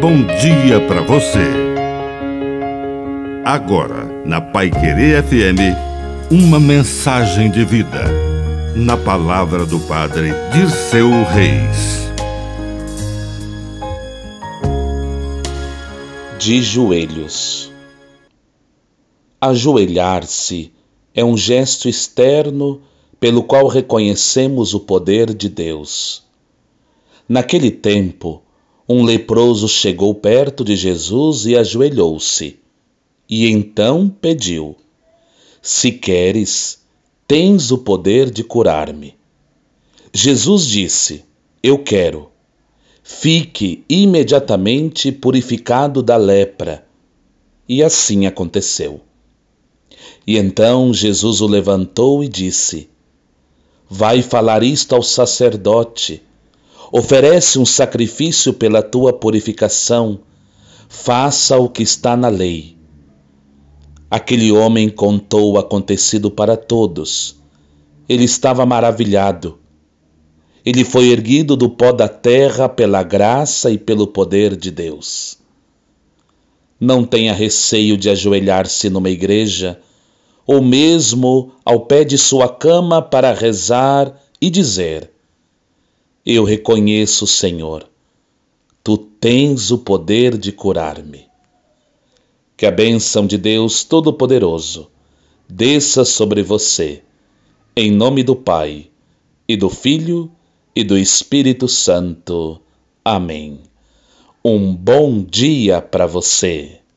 bom dia para você. Agora, na Pai Querer FM, uma mensagem de vida. Na palavra do Padre Dirceu Reis. De joelhos. Ajoelhar-se é um gesto externo pelo qual reconhecemos o poder de Deus. Naquele tempo, um leproso chegou perto de Jesus e ajoelhou-se. E então pediu: Se queres, tens o poder de curar-me. Jesus disse: Eu quero. Fique imediatamente purificado da lepra. E assim aconteceu. E então Jesus o levantou e disse: Vai falar isto ao sacerdote Oferece um sacrifício pela tua purificação, faça o que está na lei. Aquele homem contou o acontecido para todos. Ele estava maravilhado. Ele foi erguido do pó da terra pela graça e pelo poder de Deus. Não tenha receio de ajoelhar-se numa igreja, ou mesmo ao pé de sua cama para rezar e dizer: eu reconheço, Senhor, tu tens o poder de curar-me. Que a bênção de Deus Todo-Poderoso desça sobre você, em nome do Pai, e do Filho, e do Espírito Santo. Amém. Um bom dia para você.